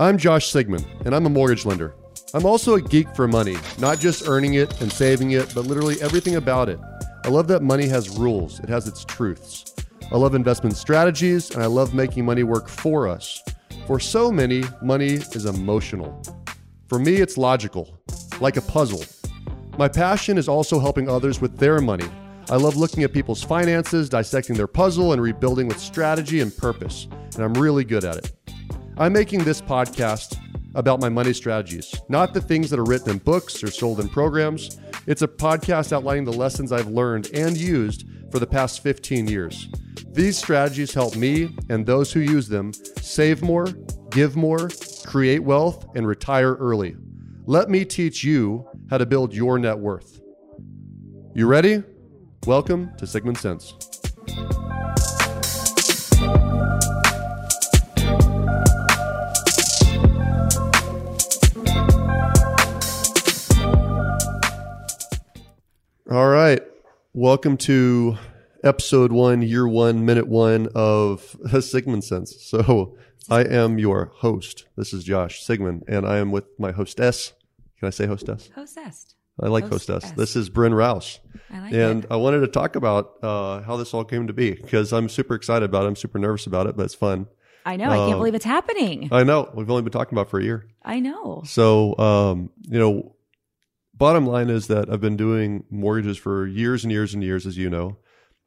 I'm Josh Sigmund, and I'm a mortgage lender. I'm also a geek for money, not just earning it and saving it, but literally everything about it. I love that money has rules, it has its truths. I love investment strategies, and I love making money work for us. For so many, money is emotional. For me, it's logical, like a puzzle. My passion is also helping others with their money. I love looking at people's finances, dissecting their puzzle, and rebuilding with strategy and purpose, and I'm really good at it. I'm making this podcast about my money strategies, not the things that are written in books or sold in programs. It's a podcast outlining the lessons I've learned and used for the past 15 years. These strategies help me and those who use them save more, give more, create wealth, and retire early. Let me teach you how to build your net worth. You ready? Welcome to Sigmund Sense. All right. Welcome to episode one, year one, minute one of Sigmund Sense. So I am your host. This is Josh Sigmund, and I am with my hostess. Can I say hostess? Hostess. I like hostess. This is Bryn Rouse. I like and it. I wanted to talk about uh, how this all came to be because I'm super excited about it. I'm super nervous about it, but it's fun. I know. I Um, can't believe it's happening. I know. We've only been talking about it for a year. I know. So, um, you know, bottom line is that I've been doing mortgages for years and years and years, as you know.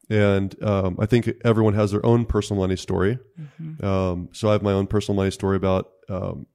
And um, I think everyone has their own personal money story. Mm-hmm. Um, so I have my own personal money story about, um,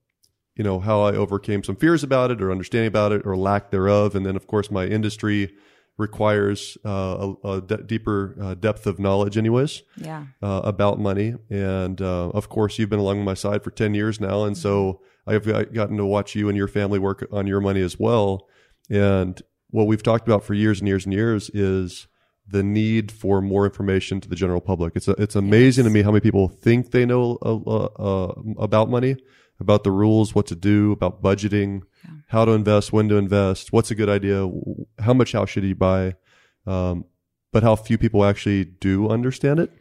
you know, how I overcame some fears about it or understanding about it or lack thereof. And then, of course, my industry requires uh, a, a de- deeper uh, depth of knowledge, anyways Yeah. uh, about money. And uh, of course, you've been along my side for 10 years now. And so I've gotten to watch you and your family work on your money as well. And what we've talked about for years and years and years is the need for more information to the general public. It's, it's amazing to me how many people think they know uh, uh, uh, about money, about the rules, what to do, about budgeting, how to invest, when to invest, what's a good idea, how much house should you buy. Um, but how few people actually do understand it.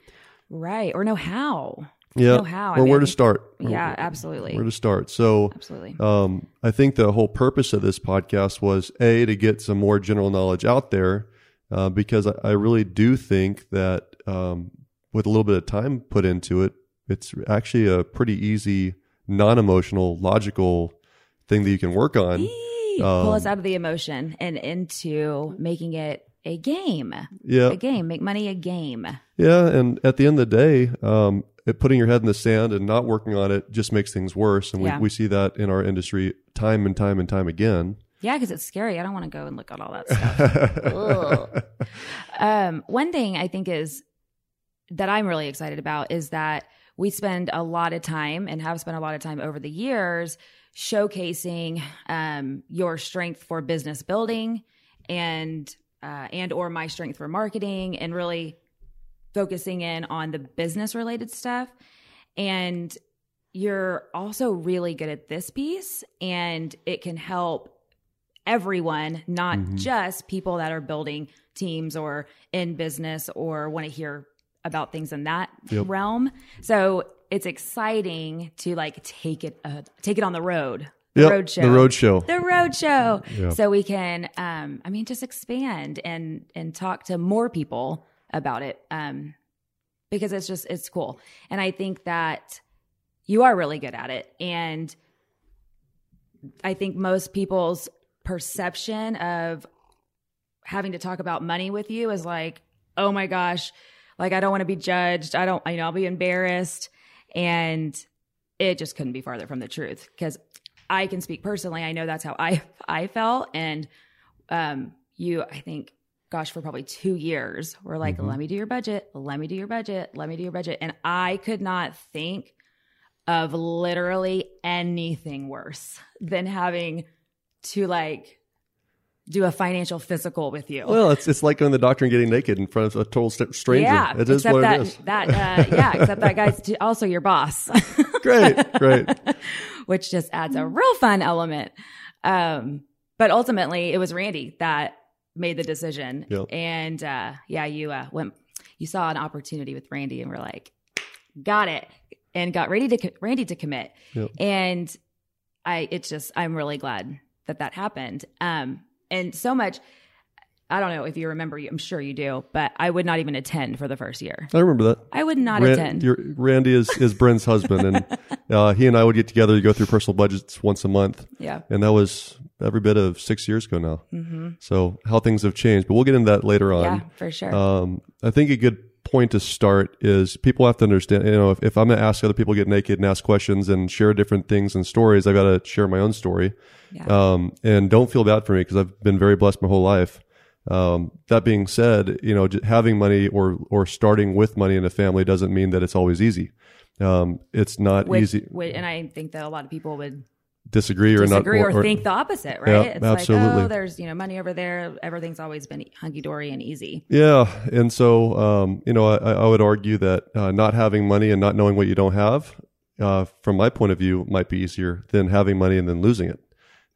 Right. Or know how. Yeah. Know how. I or mean, where to start. Yeah, absolutely. Where to start. So, Absolutely. um, I think the whole purpose of this podcast was A, to get some more general knowledge out there, uh, because I, I really do think that, um, with a little bit of time put into it, it's actually a pretty easy, non emotional, logical thing that you can work on. Eee, um, Pull us out of the emotion and into making it a game. Yeah. A game. Make money a game. Yeah, and at the end of the day, um, putting your head in the sand and not working on it just makes things worse, and we, Yeah. we see that in our industry time and time and time again. Yeah, because it's scary. I don't want to go and look at all that stuff. Um, one thing I think is that I'm really excited about is that we spend a lot of time and have spent a lot of time over the years showcasing um, your strength for business building and uh, and or my strength for marketing and really focusing in on the business related stuff and you're also really good at this piece and it can help everyone, not Mhm. just people that are building teams or in business or want to hear about things in that Yep. realm. So it's exciting to like take it uh, take it on the road. The Yep, road show. The road show. The road show. Yeah. So we can um I mean just expand and and talk to more people about it. Um because it's just it's cool. And I think that you are really good at it and I think most people's perception of having to talk about money with you is like, oh my gosh, like I don't want to be judged. I don't, you know, I'll be embarrassed. And it just couldn't be farther from the truth because I can speak personally. I know that's how I, I felt. And, um, you, I think, gosh, for probably two years, we're like, Mhm. let me do your budget. Let me do your budget. Let me do your budget. And I could not think of literally anything worse than having to like do a financial physical with you. Well, it's it's like going to the doctor and getting naked in front of a total st- stranger. Yeah, it is except what that it is. that uh, yeah, except that guy's t- also your boss, Great, great. which just adds a real fun element. Um, but ultimately, it was Randy that made the decision, Yep. and uh, yeah, you uh, went, you saw an opportunity with Randy, and we're like, got it. and got Randy to co- Randy to commit. Yep. And I, it's just I'm really glad that that happened. Um, and so much. I don't know if you remember. I'm sure you do, but I would not even attend for the first year. I remember that. I would not Ran- attend. your- Randy is, is Bryn's husband, and uh, he and I would get together to go through personal budgets once a month. Yeah. And that was every bit of six years ago now. Mm-hmm. So how things have changed, but we'll get into that later on. Yeah, for sure. Um, I think a good point to start is people have to understand, you know, if, if I'm going to ask other people to get naked and ask questions and share different things and stories, I've got to share my own story. Yeah. Um, and don't feel bad for me because I've been very blessed my whole life. Um, that being said, you know, having money or, or starting with money in a family doesn't mean that it's always easy. Um, it's not Which- easy. and I think that a lot of people would Disagree or disagree not, or, think the opposite, right? Yeah, it's absolutely. like, oh, there's you know money over there. Everything's always been hunky dory and easy. Yeah, and so um, you know, I, I would argue that uh, not having money and not knowing what you don't have, uh, from my point of view, might be easier than having money and then losing it,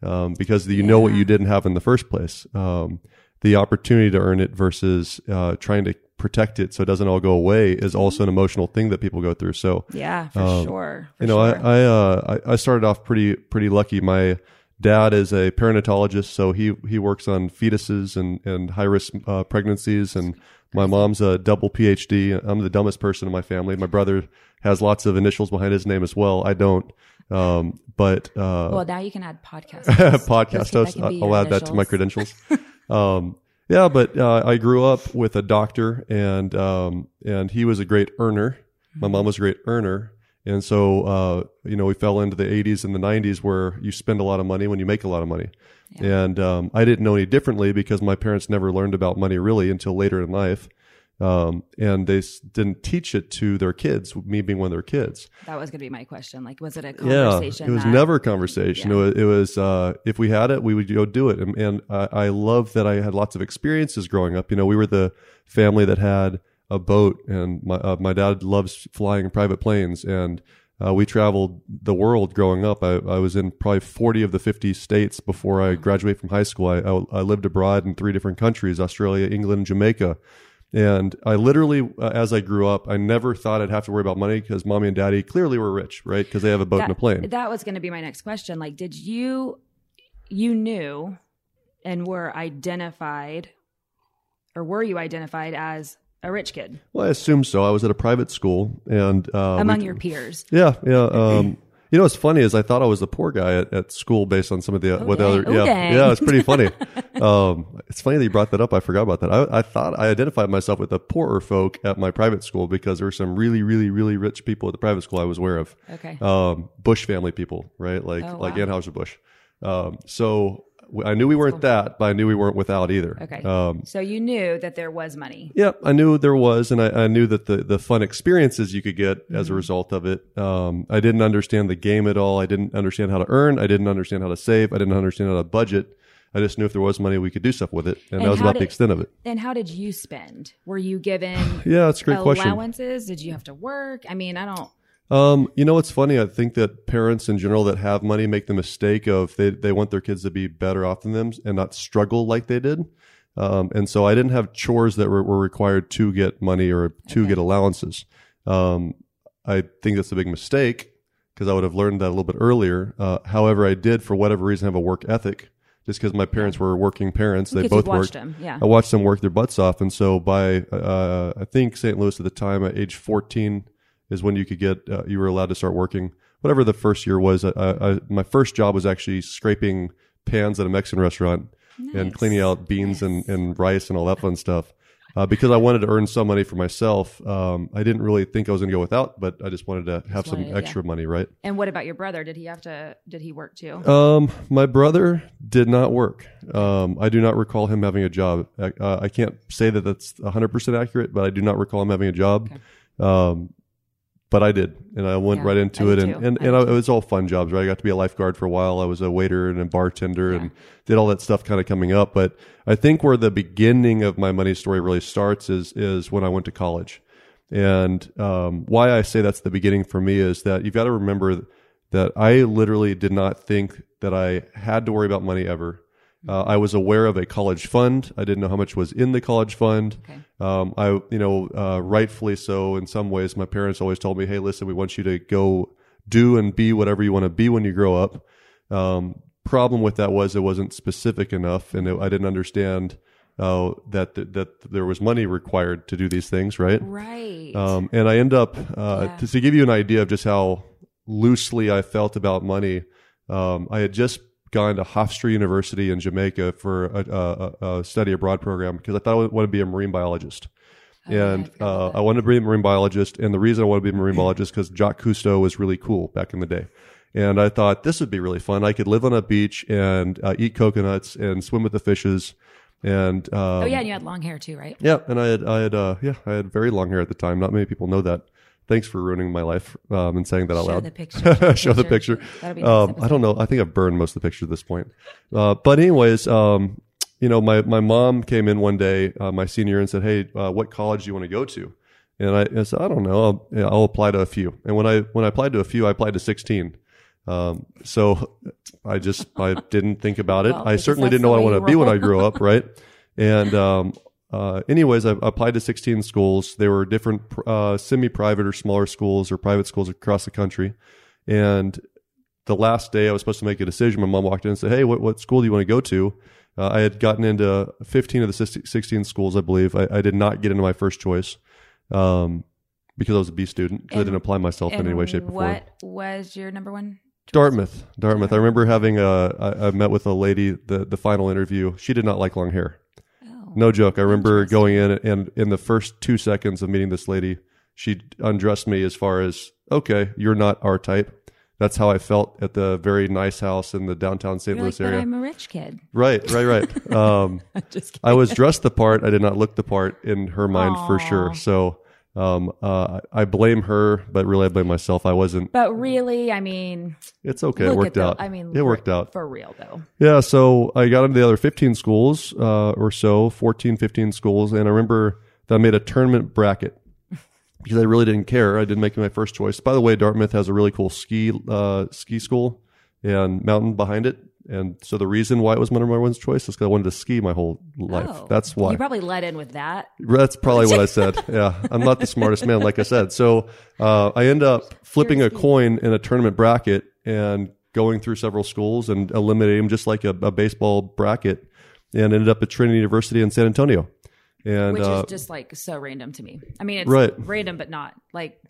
um, because you know what you didn't have in the first place. Um, the opportunity to earn it versus uh, trying to protect it so it doesn't all go away is also an emotional thing that people go through. So Yeah, for Um, sure. For you know, sure. I I, uh, I I started off pretty pretty lucky. My dad is a perinatologist, so he he works on fetuses and and high risk uh, pregnancies, and my mom's a double PhD. I'm the dumbest person in my family. My brother has lots of initials behind his name as well. I don't. Um, but uh, well, now you can add podcasts. podcast Those host. I'll add that to my credentials. um, yeah, but uh, I grew up with a doctor, and um, and he was a great earner. My mom was a great earner, and so uh, you know we fell into the '80s and the '90s where you spend a lot of money when you make a lot of money. And um, I didn't know any differently because my parents never learned about money really until later in life. Um, and they s- didn't teach it to their kids, me being one of their kids. That was going to be my question. Like, was it a Yeah, conversation? it was that- never a conversation. It was, it was uh, if we had it, we would go do it. And, and I, I love that I had lots of experiences growing up. You know, we were the family that had a boat, and my uh, my dad loves flying private planes, and uh, we traveled the world growing up. I, I was in probably forty of the fifty states before I graduated from high school. I, I, I lived abroad in three different countries: Australia, England, Jamaica. And I literally, uh, as I grew up, I never thought I'd have to worry about money because mommy and daddy clearly were rich, right? Because they have a boat and a plane. That was going to be my next question. Like, did you, you knew and were identified, or were you identified as a rich kid Well, I assume so. I was at a private school, and uh, among we- your peers? yeah, yeah. Um, you know, what's funny is I thought I was the poor guy at, at school based on some of the what the other yeah yeah. It's pretty funny. um, it's funny that you brought that up. I forgot about that. I, I thought I identified myself with the poorer folk at my private school because there were some really, really, really rich people at the private school I was aware of. Okay. Um, Busch family people, right? Like Oh, like wow. Anheuser-Busch. Um, so I knew we weren't that, but I knew we weren't without either. Okay. Um, so you knew that there was money. yeah, I knew there was, and I, I knew that the, the fun experiences you could get as a result of it. Um, I didn't understand the game at all. I didn't understand how to earn. I didn't understand how to save. I didn't understand how to budget. I just knew if there was money, we could do stuff with it, and, And that was about did- the extent of it. And how did you spend? Were you given Yeah, that's a great question. allowances? Did you have to work? I mean, I don't. Um, you know what's funny? I think that parents in general that have money make the mistake of they they want their kids to be better off than them and not struggle like they did. Um, and so I didn't have chores that were, were required to get money or to Okay. get allowances. Um, I think that's a big mistake because I would have learned that a little bit earlier. Uh, however, I did for whatever reason have a work ethic just because my parents were working parents. They both watched worked. them, yeah. I watched them work their butts off, and so by uh, I think St. Louis at the time, at age fourteen, is when you could get uh, you were allowed to start working. Whatever the first year was, I, I, my first job was actually scraping pans at a Mexican restaurant and cleaning out beans and, and rice and all that fun stuff. Uh, because I wanted to earn some money for myself, um, I didn't really think I was going to go without, but I just wanted to have some wanted- extra money, right? And what about your brother? Did he have to? Did he work too? Um, my brother did not work. Um, I do not recall him having a job. Uh, I can't say that that's 100% accurate, but I do not recall him having a job. Um, but I did, and I went Yeah, right into I it, and too. and, and I, it was all fun jobs. Right, I got to be a lifeguard for a while. I was a waiter and a bartender, and did all that stuff kind of coming up. But I think where the beginning of my money story really starts is is when I went to college, and um, why I say that's the beginning for me is that you've got to remember that I literally did not think that I had to worry about money ever. Uh, I was aware of a college fund. I didn't know how much was in the college fund. Okay. Um, I, you know, uh, rightfully so. In some ways, my parents always told me, "Hey, listen, we want you to go do and be whatever you want to be when you grow up." Um, problem with that was it wasn't specific enough, and it, I didn't understand uh, that, that that there was money required to do these things. Right. Right. Um, and I end up uh, Yeah. to, to give you an idea of just how loosely I felt about money. Um, I had just gone to Hofstra University in Jamaica for a, a, a study abroad program because I thought I wanted to be a marine biologist. Oh, yeah, I and uh. I wanted to be a marine biologist, and the reason I wanted to be a marine biologist because Jacques Cousteau was really cool back in the day, and I thought this would be really fun. I could live on a beach and uh, eat coconuts and swim with the fishes, and um, oh yeah, and you had long hair too, right? yeah, and I had I had uh yeah, I had very long hair at the time. Not many people know that. Thanks for ruining my life um, and saying that out Show loud. the picture. Show the picture. That'll be next Um, I don't know. I think I've burned most of the picture at this point. Uh, but anyways, um, you know, my my mom came in one day, uh, my senior, year and said, "Hey, uh, what college do you want to go to?" And I, I said, "I don't know. I'll, yeah, I'll apply to a few." And when I when I applied to a few, I applied to sixteen. Um, so I just I didn't think about it. Well, I certainly didn't know what I want to be when. I grew up, right? And um, uh, anyways, I applied to 16 schools. They were different uh, semi-private or smaller schools or private schools across the country. And the last day I was supposed to make a decision, my mom walked in and said, "Hey, what what school do you want to go to?" Uh, I had gotten into 15 of the 16 16 schools, I believe. I, I did not get into my first choice um, because I was a B student because I didn't apply myself in any way, shape, or form. What was your number one? Dartmouth, Dartmouth. I remember having a. I, I met with a lady the the final interview. She did not like long hair. No joke. I remember going in and in the first two seconds of meeting this lady, she undressed me as far as, okay, you're not our type. That's how I felt at the very nice house in the downtown St. You're Louis like, area. I'm a rich kid. Right, right, right. Um. I was dressed the part. I did not look the part in her mind for sure. So um, uh, I blame her, but really I blame myself. I wasn't. But really, I mean, It's okay. It worked the, out. I mean, it worked out. for real though. Yeah, so I got into the other 15 schools uh, or so, 14, 15 schools. And I remember that I made a tournament bracket because I really didn't care. I didn't make my first choice. By the way, Dartmouth has a really cool ski uh, ski school and mountain behind it. And so the reason why it was my number one choice is because I wanted to ski my whole life. Oh. That's why. You probably let in with that. That's probably what I said. Yeah, I'm not the smartest man, like I said. So uh, I end up flipping a coin in a tournament bracket and going through several schools and eliminating them just like a, a baseball bracket, and ended up at Trinity University in San Antonio. And which uh, is just like so random to me. I mean, it's Right. random, but not like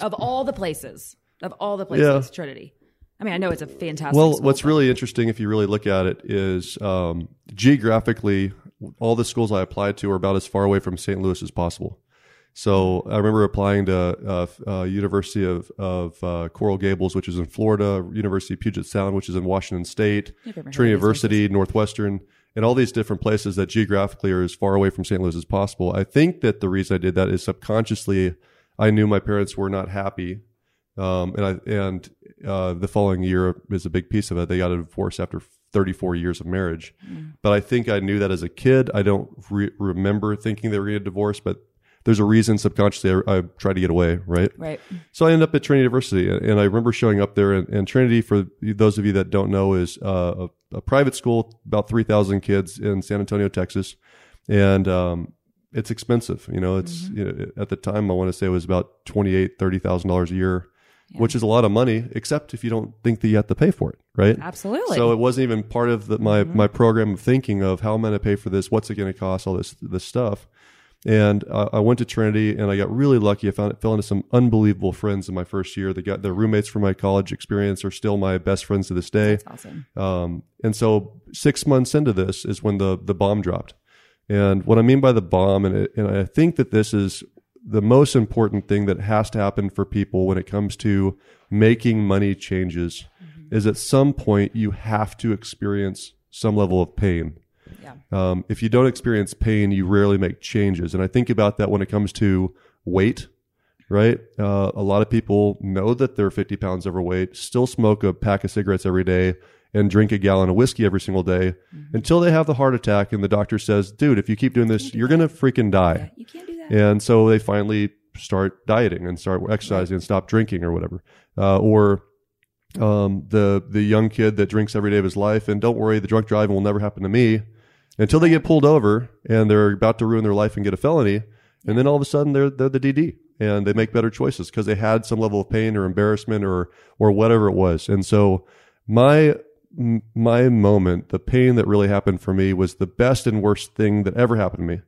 of all the places, of all the places, Yeah. Trinity. I mean, I know it's a fantastic. well, school, what's but- really interesting, if you really look at it, is um, geographically, all the schools I applied to are about as far away from St. Louis as possible. So I remember applying to uh, uh, University of, of uh, Coral Gables, which is in Florida, University of Puget Sound, which is in Washington State, Never heard of Trinity University, Northwestern, and all these different places that geographically are as far away from St. Louis as possible. I think that the reason I did that is subconsciously I knew my parents were not happy, um, and I and uh, the following year is a big piece of it. They got a divorce after 34 years of marriage, but I think I knew that as a kid. I don't re- remember thinking they were going to divorce, but there's a reason subconsciously I, I tried to get away, right? right. So I ended up at Trinity University, and I remember showing up there. And, and Trinity, for those of you that don't know, is uh, a, a private school, about three thousand kids in San Antonio, Texas, and um, it's expensive. You know, it's you know, at the time I want to say it was about twenty eight, thirty thousand dollars a year, which is a lot of money, except if you don't think that you have to pay for it, right? Absolutely. So it wasn't even part of the, my my program of thinking of how am I going to pay for this? What's it going to cost? All this this stuff. And uh, I went to Trinity, and I got really lucky. I found it, fell into some unbelievable friends in my first year. They got their roommates from my college experience are still my best friends to this day. That's awesome. Um, and so six months into this is when the the bomb dropped. And what I mean by the bomb, and, it, and I think that this is the most important thing that has to happen for people when it comes to making money changes, is at some point you have to experience some level of pain. Yeah. Um, if you don't experience pain, you rarely make changes. And I think about that when it comes to weight, right? Uh, a lot of people know that they're 50 pounds overweight, still smoke a pack of cigarettes every day, and drink a gallon of whiskey every single day until they have the heart attack. And the doctor says, dude, if you keep doing this, you're going to freaking die. You can't do that. And so they finally start dieting and start exercising and stop drinking or whatever. Uh, or um, the the young kid that drinks every day of his life. And don't worry, the drunk driving will never happen to me until they get pulled over and they're about to ruin their life and get a felony. And then all of a sudden they're they're the DD and they make better choices because they had some level of pain or embarrassment or or whatever it was. And so my my moment, the pain that really happened for me was the best and worst thing that ever happened to me.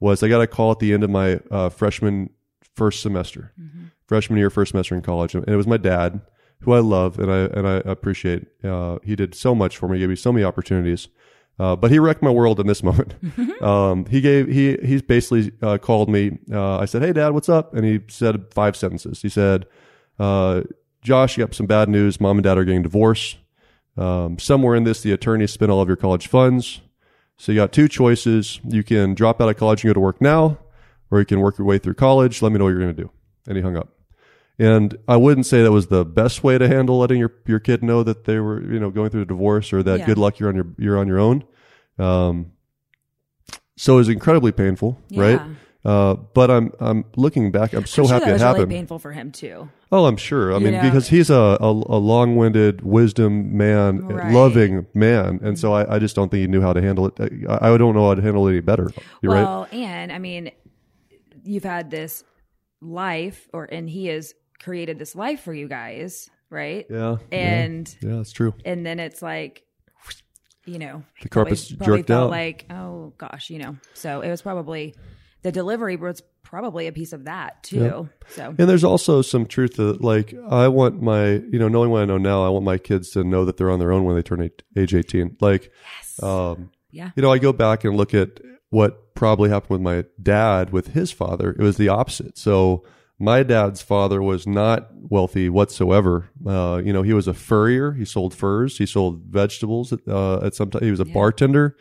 Was I got a call at the end of my uh, freshman first semester, mm-hmm. freshman year, first semester in college, and it was my dad, who I love and I and I appreciate. Uh, he did so much for me, gave me so many opportunities. Uh, but he wrecked my world in this moment. um, he gave he he's basically uh, called me. Uh, I said, "Hey, Dad, what's up?" And he said five sentences. He said, uh, "Josh, you got some bad news. Mom and Dad are getting divorced. Um, somewhere in this, the attorney spent all of your college funds. So you got two choices. You can drop out of college and go to work now, or you can work your way through college. Let me know what you're going to do." And he hung up. And I wouldn't say that was the best way to handle letting your, your kid know that they were, you know, going through a divorce or that Yeah. good luck you're on your, you're on your own. Um, so it was incredibly painful, right? Uh, but I'm, I'm looking back. I'm so I'm sure happy that it was happened. really painful for him too. Oh, I'm sure. I You mean, know? because he's a, a, a long-winded wisdom man, Right. loving man. And so I, I just don't think he knew how to handle it. I, I don't know how to handle it any better. You're right. well, and I mean, you've had this life, or and he has created this life for you guys, right? Yeah. And yeah, yeah, that's true. and then it's like, you know, The carpet's jerked out. Like, oh gosh, you know. So it was probably the delivery was probably a piece of that too. So. And there's also some truth that, like I want my you know knowing what I know now I want my kids to know that they're on their own when they turn eight, age 18 like um yeah, you know I go back and look at what probably happened with my dad with his father. It was the opposite. So my dad's father was not wealthy whatsoever. Uh you know he was a furrier. He sold furs. He sold vegetables uh at some time he was a bartender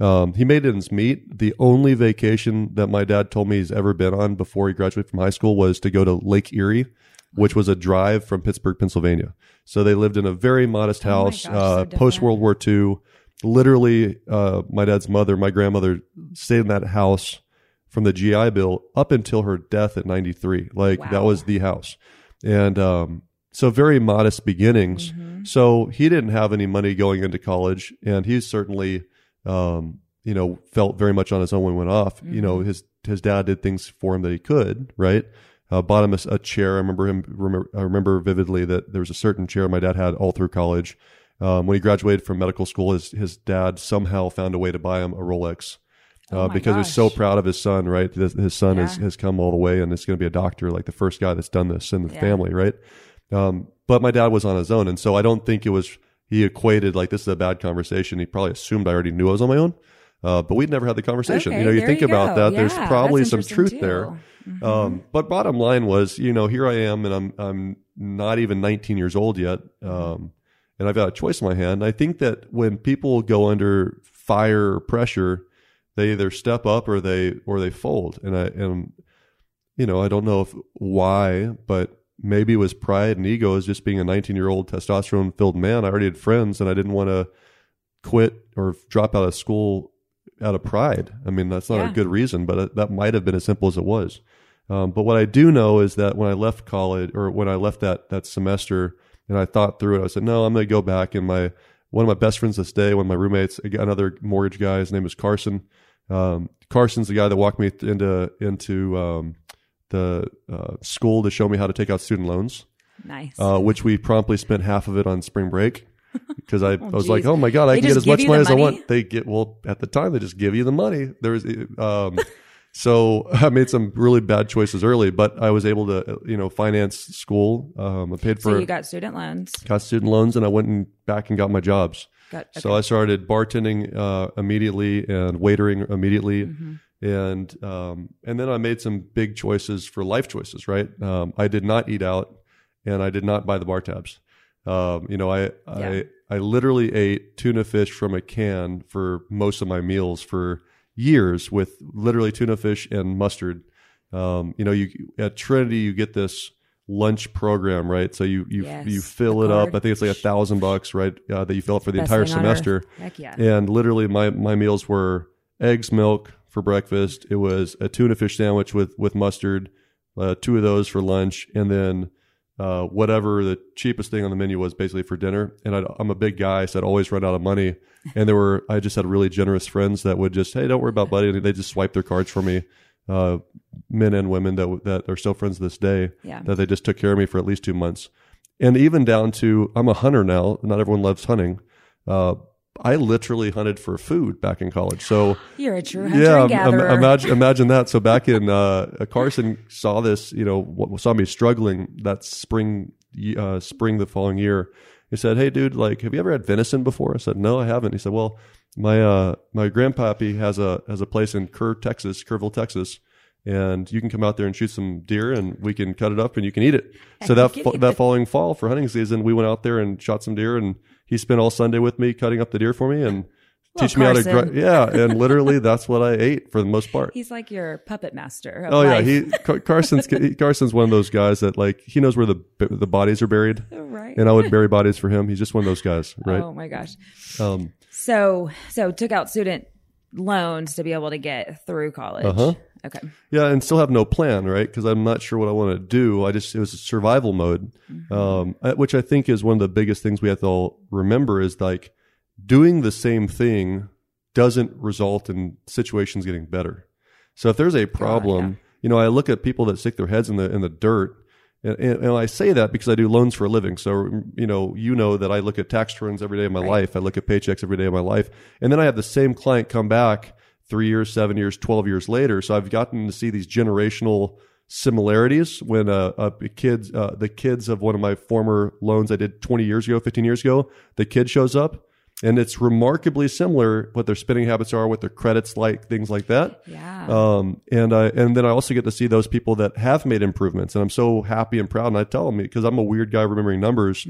um, he made ends meet. The only vacation that my dad told me he's ever been on before he graduated from high school was to go to Lake Erie, which was a drive from Pittsburgh, Pennsylvania. So they lived in a very modest my house, gosh, so uh, different. post World War II. Literally, uh, my dad's mother, my grandmother, stayed in that house from the GI Bill up until her death at 93. Like that Wow. was the house, and um, so very modest beginnings. So he didn't have any money going into college, and he's certainly um, you know, felt very much on his own when he went off. You know, his his dad did things for him that he could, right? Uh, bought him a, a chair. I remember him. Remember, I remember vividly that there was a certain chair my dad had all through college. Um, when he graduated from medical school, his his dad somehow found a way to buy him a Rolex. Uh, Oh because he was so proud of his son, right? His, his son has, has come all the way and is going to be a doctor, like the first guy that's done this in the Yeah. family, right? Um, but my dad was on his own. And so I don't think it was, he equated like this is a bad conversation. He probably assumed I already knew I was on my own. Uh, but we'd never had the conversation. Okay, you know, you think you about that. There's probably some truth too. there. Mm-hmm. Um, but bottom line was, you know, here I am and I'm, I'm not even 19 years old yet. Um, and I've got a choice in my hand. I think that when people go under fire or pressure, they either step up or they, or they fold. And I, and, you know, I don't know if why, but maybe it was pride and ego as just being a 19 year old testosterone filled man. I already had friends and I didn't want to quit or drop out of school out of pride. I mean, that's not Yeah. a good reason, but that might have been as simple as it was. Um, but what I do know is that when I left college or when I left that that semester and I thought through it, I said, no, I'm going to go back. And my one of my best friends this day, one of my roommates, another mortgage guy, his name is Carson. Um, Carson's the guy that walked me into into um, the uh, school to show me how to take out student loans, nice. uh, which we promptly spent half of it on spring break. Because I, I was like, oh my god, I They can get as much you money as I want. They get well at the time they just give you the money. There was, um, so I made some really bad choices early, but I was able to, you know, finance school. Um, I paid so for you got student loans. got student loans, and I went and back and got my jobs. Got okay. So I started bartending uh, immediately and waitering immediately, Mm-hmm. And um, and then I made some big choices for life choices. Right, um, I did not eat out, and I did not buy the bar tabs. Um, you know, I Yeah. I I literally ate tuna fish from a can for most of my meals for years with literally tuna fish and mustard. Um, you know, you at Trinity you get this lunch program, right? So you you Yes, you fill it up. I think it's like a thousand bucks, right? Uh, that you fill up for the Best entire semester. Heck yeah. And literally, my my meals were eggs, milk for breakfast. It was a tuna fish sandwich with with mustard, uh, two of those for lunch, and then uh, whatever the cheapest thing on the menu was basically for dinner. And I'd, I'm a big guy, so I'd always run out of money. And there were, I just had really generous friends that would just, hey, don't worry about buddy. And they just swipe their cards for me. Uh, men and women that that are still friends this day. Yeah. That they just took care of me for at least two months. And even down to, I'm a hunter now. Not everyone loves hunting. Uh, I literally hunted for food back in college. So You're a true hunter yeah, and im- gatherer. imagine imagine that. So back in uh, Carson saw this, you know, saw me struggling that spring uh, spring the following year. He said, "Hey, dude, like, have you ever had venison before?" I said, "No, I haven't." He said, "Well, my uh, my grandpappy has a has a place in Kerr, Texas, Kerrville, Texas." And you can come out there and shoot some deer, and we can cut it up, and you can eat it. So that that following fall for hunting season, we went out there and shot some deer, and he spent all Sunday with me cutting up the deer for me and Well, teach me how to grind. Yeah, and literally that's what I ate for the most part. He's like your puppet master. Of Oh yeah, life. he Car- Carson's Carson's one of those guys that like he knows where the the bodies are buried, right. and I would bury bodies for him. He's just one of those guys, right? Oh my gosh. Um, So so took out student loans to be able to get through college. Uh-huh. Okay. yeah, and still have no plan, right? Because I'm not sure what I want to do. I just it was a survival mode, um, uh, which I think is one of the biggest things we have to all remember is like doing the same thing doesn't result in situations getting better. So if there's a problem, you know, I look at people that stick their heads in the in the dirt, and, and, and I say that because I do loans for a living. So you know, you know that I look at tax returns every day of my life. I look at paychecks every day of my life, and then I have the same client come back three years, seven years, twelve years later. So I've gotten to see these generational similarities when uh, uh, kids, uh, the kids of one of my former loans I did 20 years ago, 15 years ago, the kid shows up and it's remarkably similar what their spending habits are, what their credits like, things like that. Yeah. Um, and I, and then I also get to see those people that have made improvements and I'm so happy and proud. And I tell them because I'm a weird guy remembering numbers.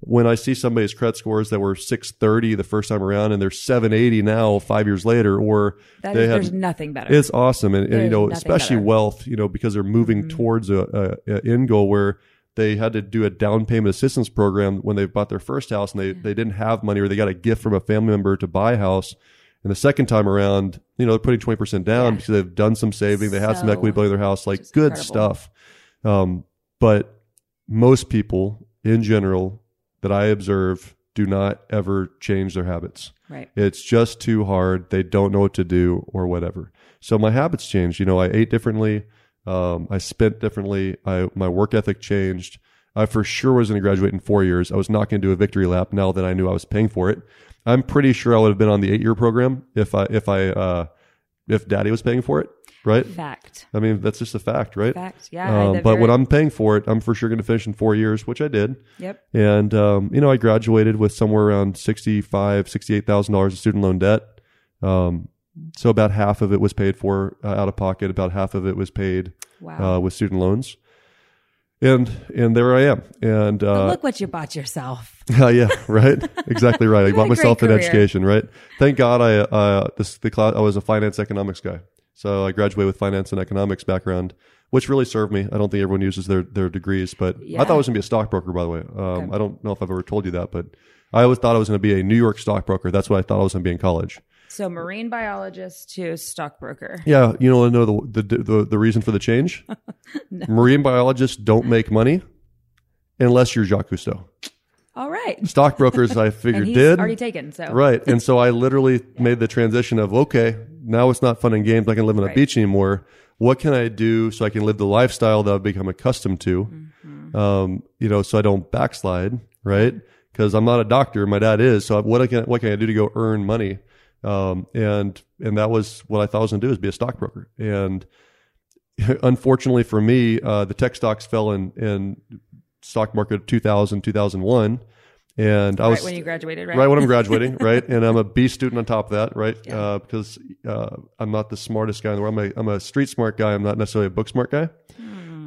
When I see somebody's credit scores that were 630 the first time around and they're 780 now five years later, or That they is, had there's nothing better. it's awesome, and, and you know, especially better. Mm-hmm. wealth, you know, because they're moving towards a, a, a end goal where they had to do a down payment assistance program when they bought their first house, and they they didn't have money, or they got a gift from a family member to buy a house. And the second time around, you know, they're putting twenty percent down Yeah. because they've done some saving, they have some equity building their house, like good incredible. stuff. Um, but most people, in general, that I observe, do not ever change their habits. right. It's just too hard. They don't know what to do or whatever. So my habits changed. You know, I ate differently. Um, I spent differently. I, my work ethic changed. I for sure was going to graduate in four years. I was not going to do a victory lap now that I knew I was paying for it. I'm pretty sure I would have been on the eight year program if I, if I, uh, if daddy was paying for it. Right. Fact. I mean, that's just a fact, right? Fact. Yeah. Um, but when I'm paying for it, I'm for sure going to finish in four years, which I did. Yep. And um, you know, I graduated with somewhere around sixty-five, sixty-eight thousand dollars of student loan debt. Um, so about half of it was paid for uh, out of pocket. About half of it was paid Wow. uh, with student loans. And and there I am. And uh, look what you bought yourself. yeah, yeah, right. Exactly right. I bought myself an education. Right. Thank God I uh, this the class I was a finance economics guy. So I graduated with finance and economics background, which really served me. I don't think everyone uses their their degrees, but I thought I was going to be a stockbroker. By the way, um, I don't know if I've ever told you that, but I always thought I was going to be a New York stockbroker. That's what I thought I was going to be in college. So marine biologist to stockbroker. Yeah, you know, know the the the, the reason for the change. Marine biologists don't make money unless you're Jacques Cousteau. All right. Stockbrokers, I figured, did already taken. So Right. And so I literally made the transition of, okay, now it's not fun and games. I can live on a Right. beach anymore. What can I do so I can live the lifestyle that I've become accustomed to? Mm-hmm. Um, you know, so I don't backslide, right? Because I'm not a doctor. My dad is. So what I can, what can I do to go earn money? Um, and, and that was what I thought I was going to do is be a stockbroker. And unfortunately for me, uh, the tech stocks fell in, in stock market 2000, 2001. And I right was when you graduated, right? right when I'm graduating, right? And I'm a B student on top of that, right? Uh, because uh, I'm not the smartest guy in the world. I'm a, I'm a street smart guy. I'm not necessarily a book smart guy.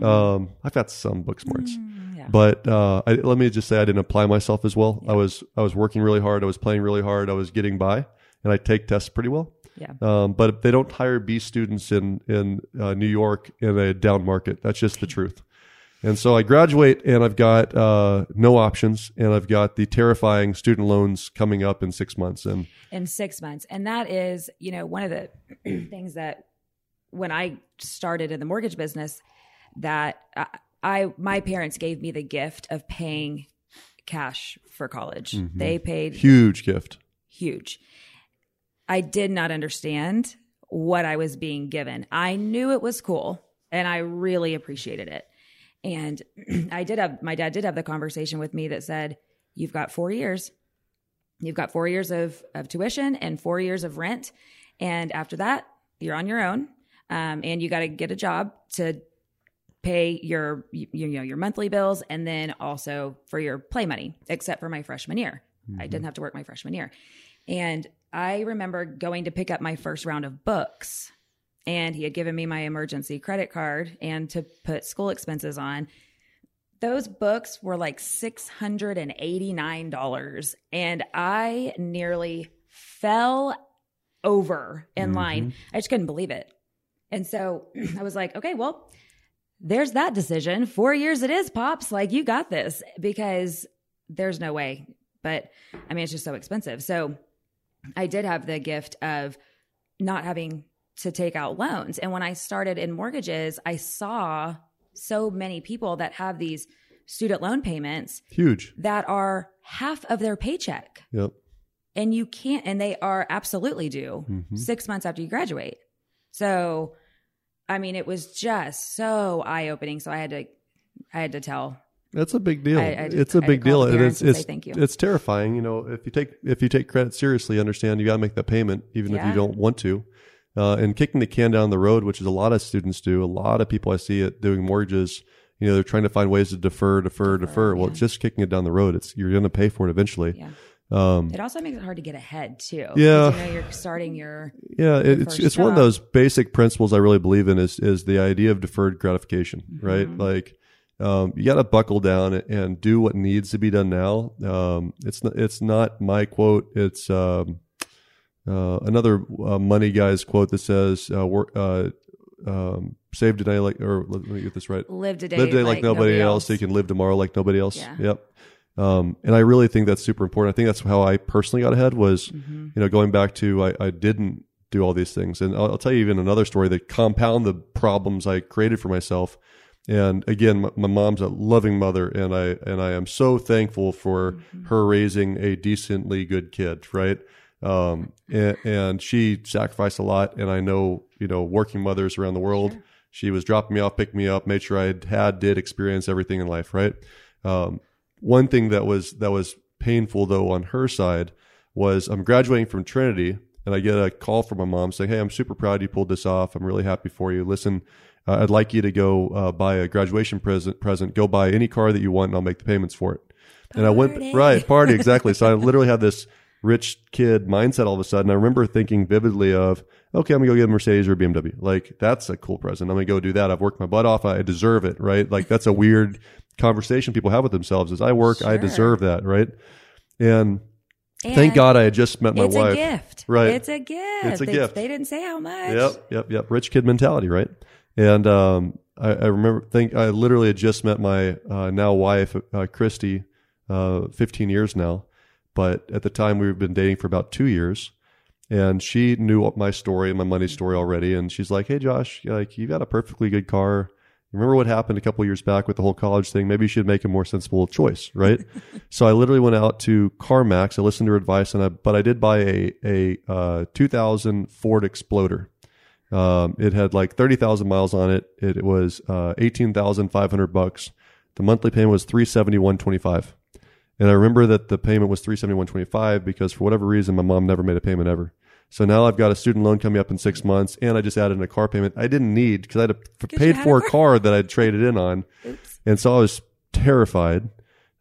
Um, I've got some book smarts, yeah. but uh, I, let me just say I didn't apply myself as well. I was I was working really hard. I was playing really hard. I was getting by, and I take tests pretty well. Yeah. Um, but they don't hire B students in in uh, New York in a down market. That's just the truth. And so I graduate and I've got uh, no options and I've got the terrifying student loans coming up in six months. And in six months. And that is, you know, one of the things that when I started in the mortgage business, that I, I my parents gave me the gift of paying cash for college. Mm-hmm. They paid Huge gift. huge. I did not understand what I was being given. I knew it was cool and I really appreciated it. And I did have my dad did have the conversation with me that said, You've got four years. You've got four years of, of tuition and four years of rent. And after that, you're on your own. Um, and you got to get a job to pay your you, you know your monthly bills and then also for your play money except for my freshman year i didn't have to work my freshman year and i remember going to pick up my first round of books and he had given me my emergency credit card and to put school expenses on those books were like $689 and i nearly fell over in mm-hmm. line i just couldn't believe it and so i was like okay well there's that decision. Four years it is, Pops. Like, you got this because there's no way. But I mean, it's just so expensive. So I did have the gift of not having to take out loans. And when I started in mortgages, I saw so many people that have these student loan payments Huge. that are half of their paycheck. Yep. And you can't, and they are absolutely due Mhm. six months after you graduate. So, I mean, it was just so eye opening. So I had to, I had to tell. That's a big deal. I- I just- it's a big deal, and it's it's thank you. it's terrifying. You know, if you take if you take credit seriously, understand you got to make that payment, even if you don't want to. Uh, and kicking the can down the road, which is a lot of students do. A lot of people I see it doing mortgages. You know, they're trying to find ways to defer, defer, defer. Well, yeah. it's just kicking it down the road. It's you're going to pay for it eventually. Yeah. Um, It also makes it hard to get ahead too. Yeah. You know, you're starting your, Yeah, it, it's it's one of those basic principles I really believe in is is the idea of deferred gratification, right? Mhm. Like um, you got to buckle down and do what needs to be done now. Um, it's not it's not my quote. It's um, uh, another uh, money guy's quote that says, uh, work, uh, um, "Save today like," or let me get this right. live today, live today like, nobody, else. so you can live tomorrow like nobody else. Yeah. Yep. Um, and I really think that's super important. I think that's how I personally got ahead was, Mhm. you know, going back to I, I didn't do all these things. And I'll, I'll tell you even another story that compound the problems I created for myself. And again, my, my mom's a loving mother, and I and I am so thankful for her raising a decently good kid, right? Um, and, and she sacrificed a lot, and I know you know working mothers around the world. Sure. She was dropping me off, picking me up, made sure I had, did experience everything in life, right? Um, one thing that was that was painful though on her side was I'm graduating from Trinity, and I get a call from my mom saying, "Hey, I'm super proud you pulled this off. I'm really happy for you. Listen, uh, I'd like you to go uh, buy a graduation present. Present. Go buy any car that you want, and I'll make the payments for it." And I went right party exactly. so I literally had this rich kid mindset all of a sudden. I remember thinking vividly of, okay, I'm gonna go get a Mercedes or a BMW. Like that's a cool present. I'm gonna go do that. I've worked my butt off. I deserve it, right? Like that's a weird conversation people have with themselves. Is I work, I deserve that, right? And And thank God I had just met my it's wife. a gift. Right. It's a gift. It's a They- gift. They didn't say how much. Yep, yep, yep. Rich kid mentality, right? And um, I, I remember think I literally had just met my uh, now wife, uh, Christy, uh, 15 years now. But at the time, we've been dating for about two years, and she knew my story and my money story already. And she's like, "Hey, Josh, like you've got a perfectly good car. Remember what happened a couple years back with the whole college thing? Maybe you should make a more sensible choice, right?" so I literally went out to CarMax. I listened to her advice, and I but I did buy a a uh, 2000 Ford Exploder. Um, it had like 30,000 miles on it. It, was uh, 18,500 bucks. The monthly payment was 371.25. And I remember that the payment was 371.25 because for whatever reason my mom never made a payment ever. So now I've got a student loan coming up in 6 months and I just added in a car payment I didn't need because I had a, paid for a a car. car that I'd traded in on. Oops. And so I was terrified.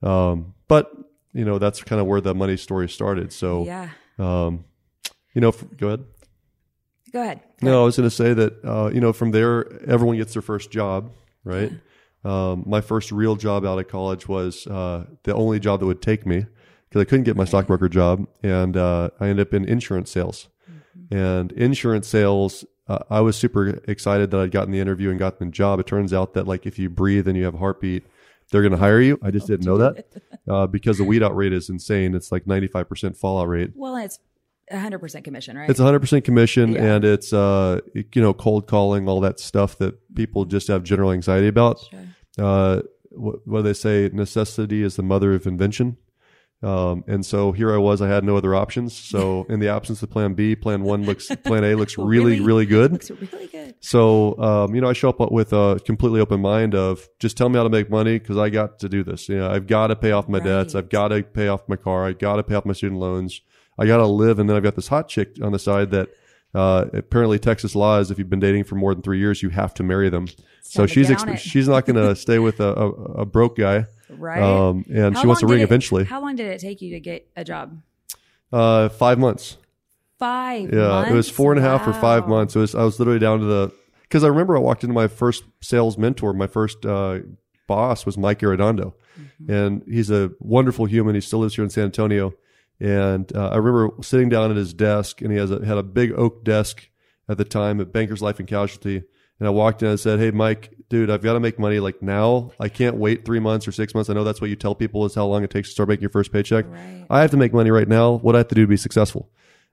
Um, but you know, that's kind of where the money story started. So, Yeah. um, you know, f- go ahead. Go ahead. No, I was going to say that uh, you know from there everyone gets their first job, right? Um, my first real job out of college was uh, the only job that would take me because I couldn't get my stockbroker job, and uh, I ended up in insurance sales. And insurance sales, uh, I was super excited that I'd gotten the interview and gotten the job. It turns out that like if you breathe and you have a heartbeat, they're going to hire you. I just didn't know that uh, because the weed out rate is insane. It's like ninety five percent fallout rate. Well, it's 100% commission, right? It's 100% commission Yeah. and it's uh you know cold calling all that stuff that people just have general anxiety about. Sure. uh, what, what do they say? Necessity is the mother of invention. Um, and so here I was, I had no other options. So in the absence of plan B, plan one looks, plan A looks really, really, good. Looks really good. So, um, you know, I show up with a completely open mind of just tell me how to make money because I got to do this. You know, I've got to pay off my debts. I've got to pay off my car. I got to pay off my student loans. I got to live. And then I've got this hot chick on the side that, uh, apparently Texas law is if you've been dating for more than three years, you have to marry them. So she's, ex- she's not going to stay with a, a, a broke guy. Right. Um, and How she wants a ring it- eventually. How long did it take you to get a job? Uh, five months. Five. Yeah, it was months? four and a half or five months. It was I was literally down to the because I remember I walked into my first sales mentor, my first uh, boss was Mike Arredondo, Mm-hmm. and he's a wonderful human. He still lives here in San Antonio, and uh, I remember sitting down at his desk, and he has a, had a big oak desk at the time at Bankers Life and Casualty. And I walked in and said, "Hey, Mike, dude, I've got to make money like now. I can't wait three months or six months. I know that's what you tell people is how long it takes to start making your first paycheck. Right. I have to make money right now. What I have to do to be successful?"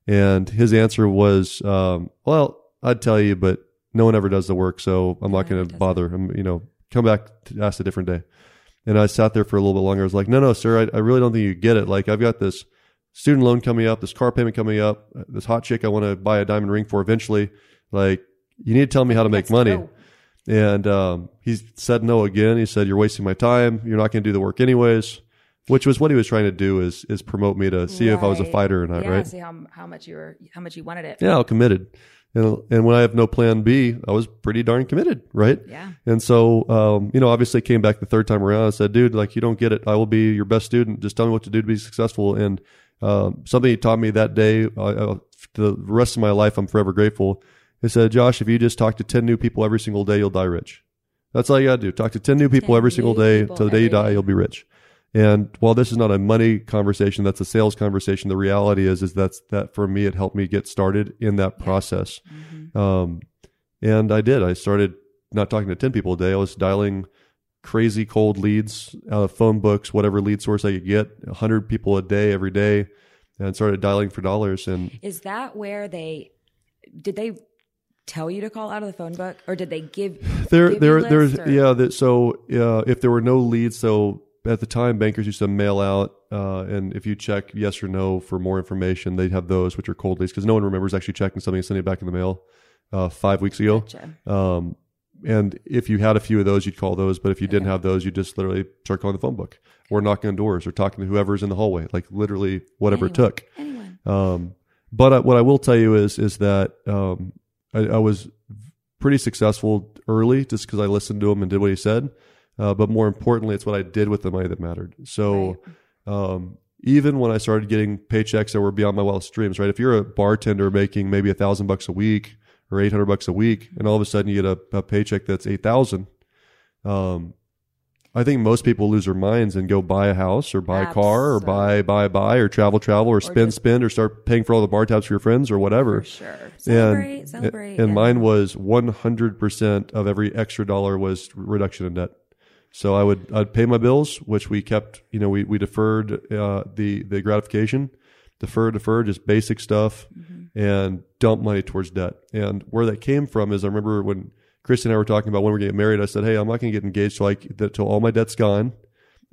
And his answer was, um, "Well, I'd tell you, but no one ever does the work, so I'm not No, going to bother. I'm, you know, come back to ask a different day." And I sat there for a little bit longer. I was like, "No, no, sir, I, I really don't think you get it. Like, I've got this student loan coming up, this car payment coming up, this hot chick I want to buy a diamond ring for eventually. Like, you need to tell me how to make Let's money." go. And um, he said no again. He said, "You're wasting my time. You're not going to do the work anyways." Which was what he was trying to do is is promote me to see if I was a fighter or not, yeah, right? See how how much you were how much you wanted it. Yeah, I'm committed. And and when I have no plan B, I was pretty darn committed, right? Yeah. And so, um, you know, obviously came back the third time around I said, dude, like, you don't get it. I will be your best student. Just tell me what to do to be successful. And um, something he taught me that day, uh, uh, the rest of my life, I'm forever grateful. He said, Josh, if you just talk to 10 new people every single day, you'll die rich. That's all you got to do. Talk to 10 new people 10 every single day till the day you die, day. you'll be rich. And while this is not a money conversation, that's a sales conversation. The reality is, is that's that for me, it helped me get started in that process. Mhm. Um, and I did. I started not talking to 10 people a day. I was dialing crazy cold leads out of phone books, whatever lead source I could get, 100 people a day every day, and started dialing for dollars. And Is that where they did they tell you to call out of the phone book, or did they give? there, give there, there's, or- yeah. That, so, uh, if there were no leads, so at the time, bankers used to mail out, uh, and if you check yes or no for more information, they'd have those, which are cold leads, because no one remembers actually checking something and sending it back in the mail uh, five weeks ago. Gotcha. Um, and if you had a few of those, you'd call those. But if you didn't have those, you just literally start calling the phone book or knocking on doors or talking to whoever's in the hallway, like literally whatever it took. Anyone? Um, but uh, what I will tell you is is that um, I, I was pretty successful early just because I listened to him and did what he said. Uh, but more importantly, it's what I did with the money that mattered. So um, even when I started getting paychecks that were beyond my wildest dreams, right? If you're a bartender making maybe a thousand bucks a week or eight hundred bucks a week, and all of a sudden you get a, a paycheck that's eight thousand, um, I think most people lose their minds and go buy a house or buy a car or buy buy buy or travel travel or spend just- spend or start paying for all the bar tabs for your friends or whatever. For sure. Celebrate. And, celebrate. and mine was 100% of every extra dollar was reduction in debt. So I would I'd pay my bills, which we kept, you know, we we deferred uh, the the gratification, defer defer just basic stuff, Mm-hmm. And dump money towards debt. And where that came from is I remember when Chris and I were talking about when we're getting married. I said, "Hey, I'm not going to get engaged till like till all my debt's gone,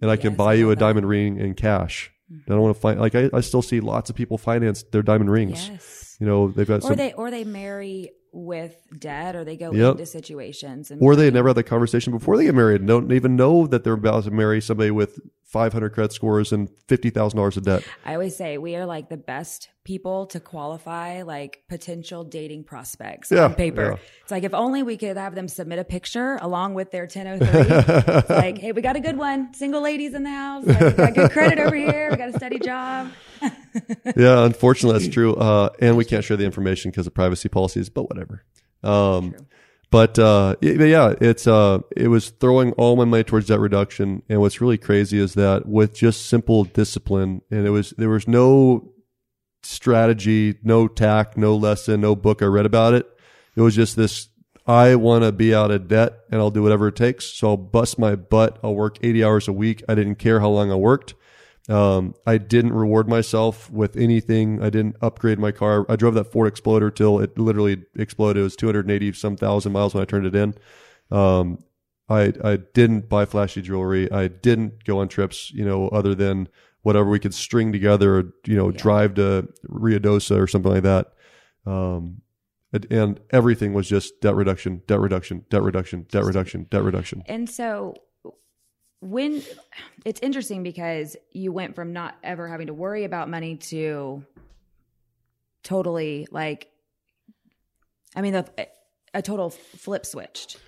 and I can Yes, buy you a that. Mm-hmm. diamond ring in cash." I don't want to find like I, I still see lots of people finance their diamond rings. Yes. You know, they've got Or some they or they marry with debt, or they go Yep. into situations, and or they never had that conversation before they get married and don't even know that they're about to marry somebody with 500 credit scores and $50,000 of debt. I always say we are like the best people to qualify like potential dating prospects Yeah, on paper. yeah. It's like if only we could have them submit a picture along with their 1003. It's like, hey, we got a good one. Single ladies in the house. Like, we got good credit over here. We got a steady job. yeah, unfortunately, that's true. Uh, and we can't share the information because of privacy policies, but whatever. Um. But, uh, yeah, it's, uh, it was throwing all my money towards debt reduction. And what's really crazy is that with just simple discipline and it was, there was no strategy, no tack, no lesson, no book I read about it. It was just this, I want to be out of debt and I'll do whatever it takes. So I'll bust my butt. I'll work 80 hours a week. I didn't care how long I worked. Um, I didn't reward myself with anything. I didn't upgrade my car. I drove that Ford Exploder till it literally exploded. It was 280 some thousand miles when I turned it in. Um, I I didn't buy flashy jewelry. I didn't go on trips, you know, other than whatever we could string together, or, you know, Yeah. drive to Ruidoso or something like that. Um, and everything was just debt reduction, debt reduction, debt reduction, debt reduction, debt reduction. And so when it's interesting because you went from not ever having to worry about money to totally like I mean the a total flip switched.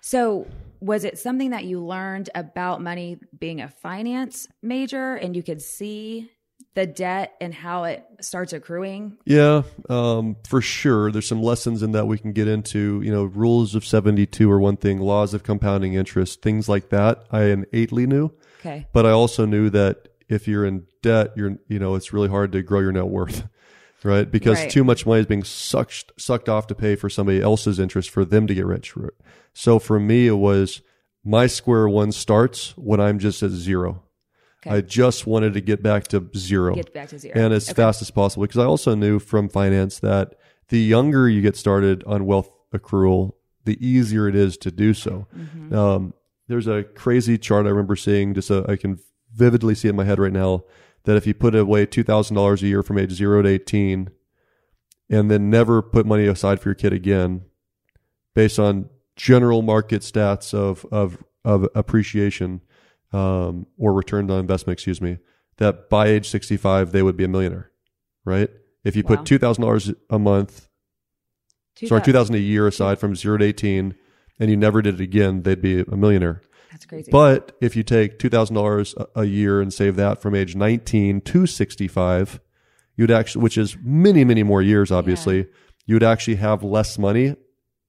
So was it something that you learned about money being a finance major and you could see the debt and how it starts accruing? Yeah, um, for sure. There's some lessons in that we can get into. You know, rules of 72 are one thing, laws of compounding interest, things like that. I innately knew, Okay. but I also knew that if you're in debt, you're, you know, it's really hard to grow your net worth, right? Because Right. too much money is being sucked, sucked off to pay for somebody else's interest for them to get rich. So for me, it was my square one starts when I'm just at zero. Okay. I just wanted to get back to zero Get back to zero. and as Okay. fast as possible because I also knew from finance that the younger you get started on wealth accrual, the easier it is to do so. Mhm. Um, there's a crazy chart I remember seeing, just a, I can vividly see it in my head right now, that if you put away $2,000 a year from age zero to 18 and then never put money aside for your kid again, based on general market stats of, of, of appreciation um, or return on investment, excuse me, that by age 65, they would be a millionaire, right? If you Wow. put $2,000 a month, Two sorry, thou- 2000 a year aside from zero to 18, and you never did it again, they'd be a millionaire. That's crazy. But if you take $2,000 a- a year and save that from age 19 to 65, you'd actually, which is many, many more years, obviously, you would actually have less money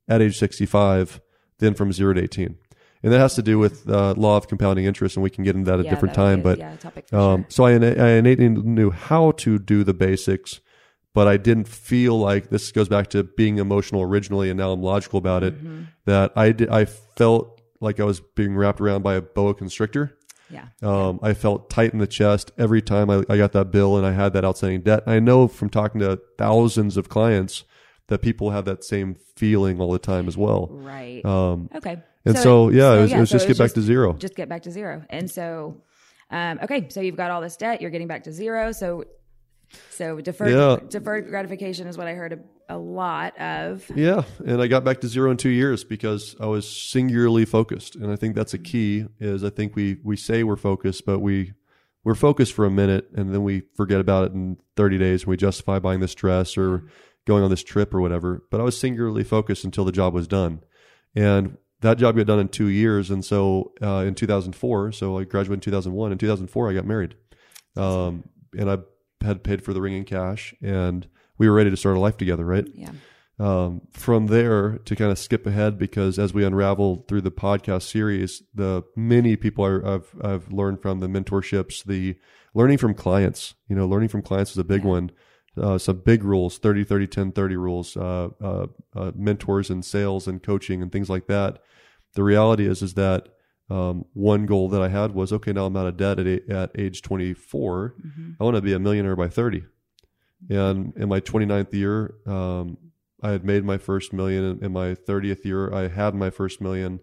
at age 65 than from zero to 18. And that has to do with uh, law of compounding interest, and we can get into that at a Yeah, different time. But yeah, topic um, sure. so I, I innately knew how to do the basics, but I didn't feel like this goes back to being emotional originally, and now I'm logical about it. Mm-hmm. That I did, I felt like I was being wrapped around by a boa constrictor. Yeah. Um, I felt tight in the chest every time I, I got that bill and I had that outstanding debt. I know from talking to thousands of clients that people have that same feeling all the time as well. Right. Um, okay. And so, yeah, it was, it was so just get back to zero. Just get back to zero. And so, um, okay, so you've got all this debt. You're getting back to zero. So, so deferred Yeah. deferred gratification is what I heard a, a lot of. Yeah, and I got back to zero in two years because I was singularly focused, and I think that's a key. Is I think we we say we're focused, but we we're focused for a minute, and then we forget about it in thirty days, and we justify buying this dress or going on this trip or whatever. But I was singularly focused until the job was done, and that job got done in two years. And so uh, in 2004, so I graduated in 2001. In 2004, I got married, um, and I had paid for the ring in cash, and we were ready to start a life together, right? Yeah. um, from there to kind of skip ahead because as we unravel through the podcast series, the many people are, I've, I've learned from the mentorships, the learning from clients, you know, learning from clients is a big Yeah. one. Uh, some big rules, 30, 30, 10, 30 rules, uh, uh, uh, mentors and sales and coaching and things like that. The reality is, is that, um, one goal that I had was, okay, now I'm out of debt at, a- at age 24. hmm I want to be a millionaire by 30. And in my 29th year, um, I had made my first million. In my 30th year, I had my first million.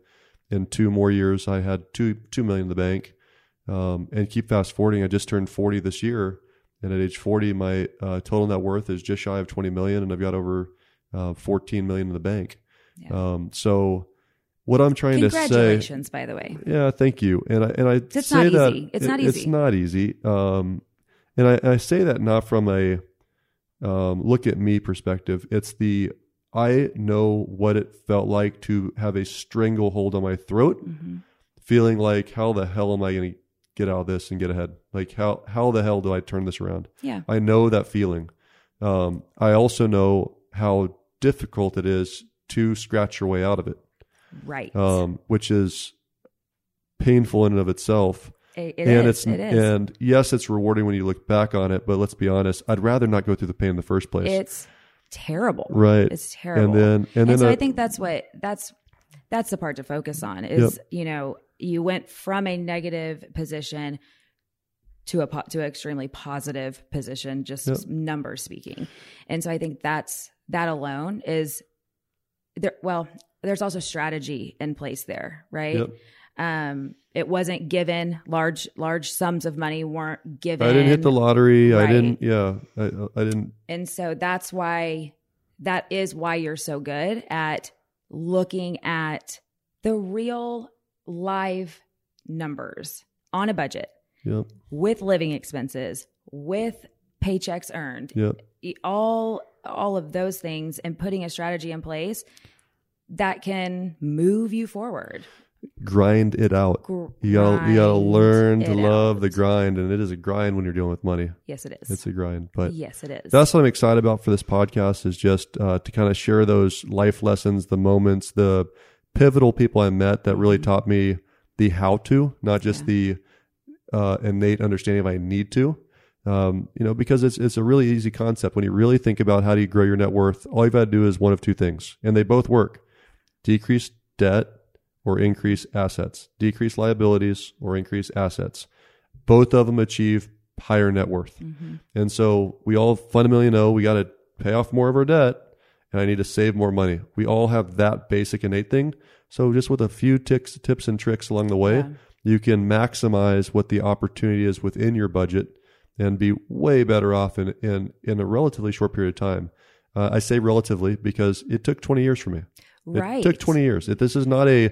In two more years, I had two two million in the bank. Um, and keep fast forwarding, I just turned 40 this year, and at age 40, my uh, total net worth is just shy of 20 million, and I've got over uh, 14 million in the bank. Yeah. Um, so, what I'm trying to say, Congratulations, by the way. yeah, thank you. And I and I It's say not that easy. It's it- not It's easy. not easy. Um, and I, I say that not from a um, look at me perspective. It's the I know what it felt like to have a stranglehold on my throat, hmm feeling like how the hell am I going to get out of this and get ahead? Like how how the hell do I turn this around? Yeah. I know that feeling. Um, I also know how difficult it is to scratch your way out of it Right. um, which is painful in and of itself. It- it and is. it's It is. and yes, it's rewarding when you look back on it. But let's be honest, I'd rather not go through the pain in the first place. it's terrible. right. It's terrible. and then and And, then so I- I think that's what that's that's the part to focus on is you know you went from a negative position to a po- to an extremely positive position just Yep. numbers speaking and so i think that's that alone is there, well, there's also strategy in place there, right? Yep. Um, it wasn't given large large sums of money weren't given. I didn't hit the lottery. I didn't. Yeah, I, I didn't. And so that's why that is why you're so good at looking at the real live numbers on a budget Yep. with living expenses, with paychecks earned, Yep. all all of those things and putting a strategy in place that can move you forward. Grind it out. You gotta you gotta learn to love out. the grind, and it is a grind when you're dealing with money. Yes, it is. It's a grind, but yes, it is. that's what I'm excited about for this podcast is just uh, to kind of share those life lessons, the moments, the pivotal people I met that really taught me the how to, not just the uh, innate understanding of I need to. Um, you know, because it's it's a really easy concept when you really think about how do you grow your net worth. All you've got to do is one of two things, and they both work: decrease debt or increase assets, decrease liabilities or increase assets. Both of them achieve higher net worth. And so we all fundamentally know we got to pay off more of our debt and I need to save more money. We all have that basic innate thing. So just with a few ticks, tips and tricks along the way, Yeah. you can maximize what the opportunity is within your budget and be way better off in, in, in a relatively short period of time. Uh, I say relatively because it took 20 years for me. It right. took 20 years. It, this is not a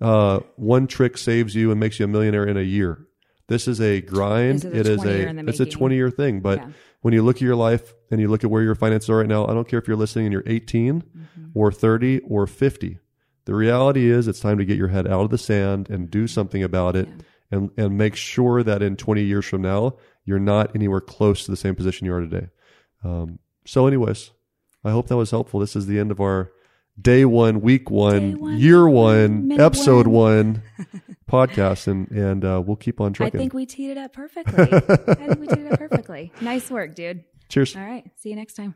uh, one trick saves you and makes you a millionaire in a year. This is a grind. Is a it is a it's a 20 year thing. But Yeah. When you look at your life and you look at where your finances are right now, I don't care if you're listening and you're 18 Mm-hmm. or 30 or 50. The reality is it's time to get your head out of the sand and do something about it and, and make sure that in 20 years from now, you're not anywhere close to the same position you are today. Um, so anyways, I hope that was helpful. This is the end of our day one, week one, one, year one, one, episode one. one podcast, and and uh, we'll keep on trucking. I think we teed it up perfectly. I think we teed it up perfectly. Nice work, dude. Cheers. All right. See you next time.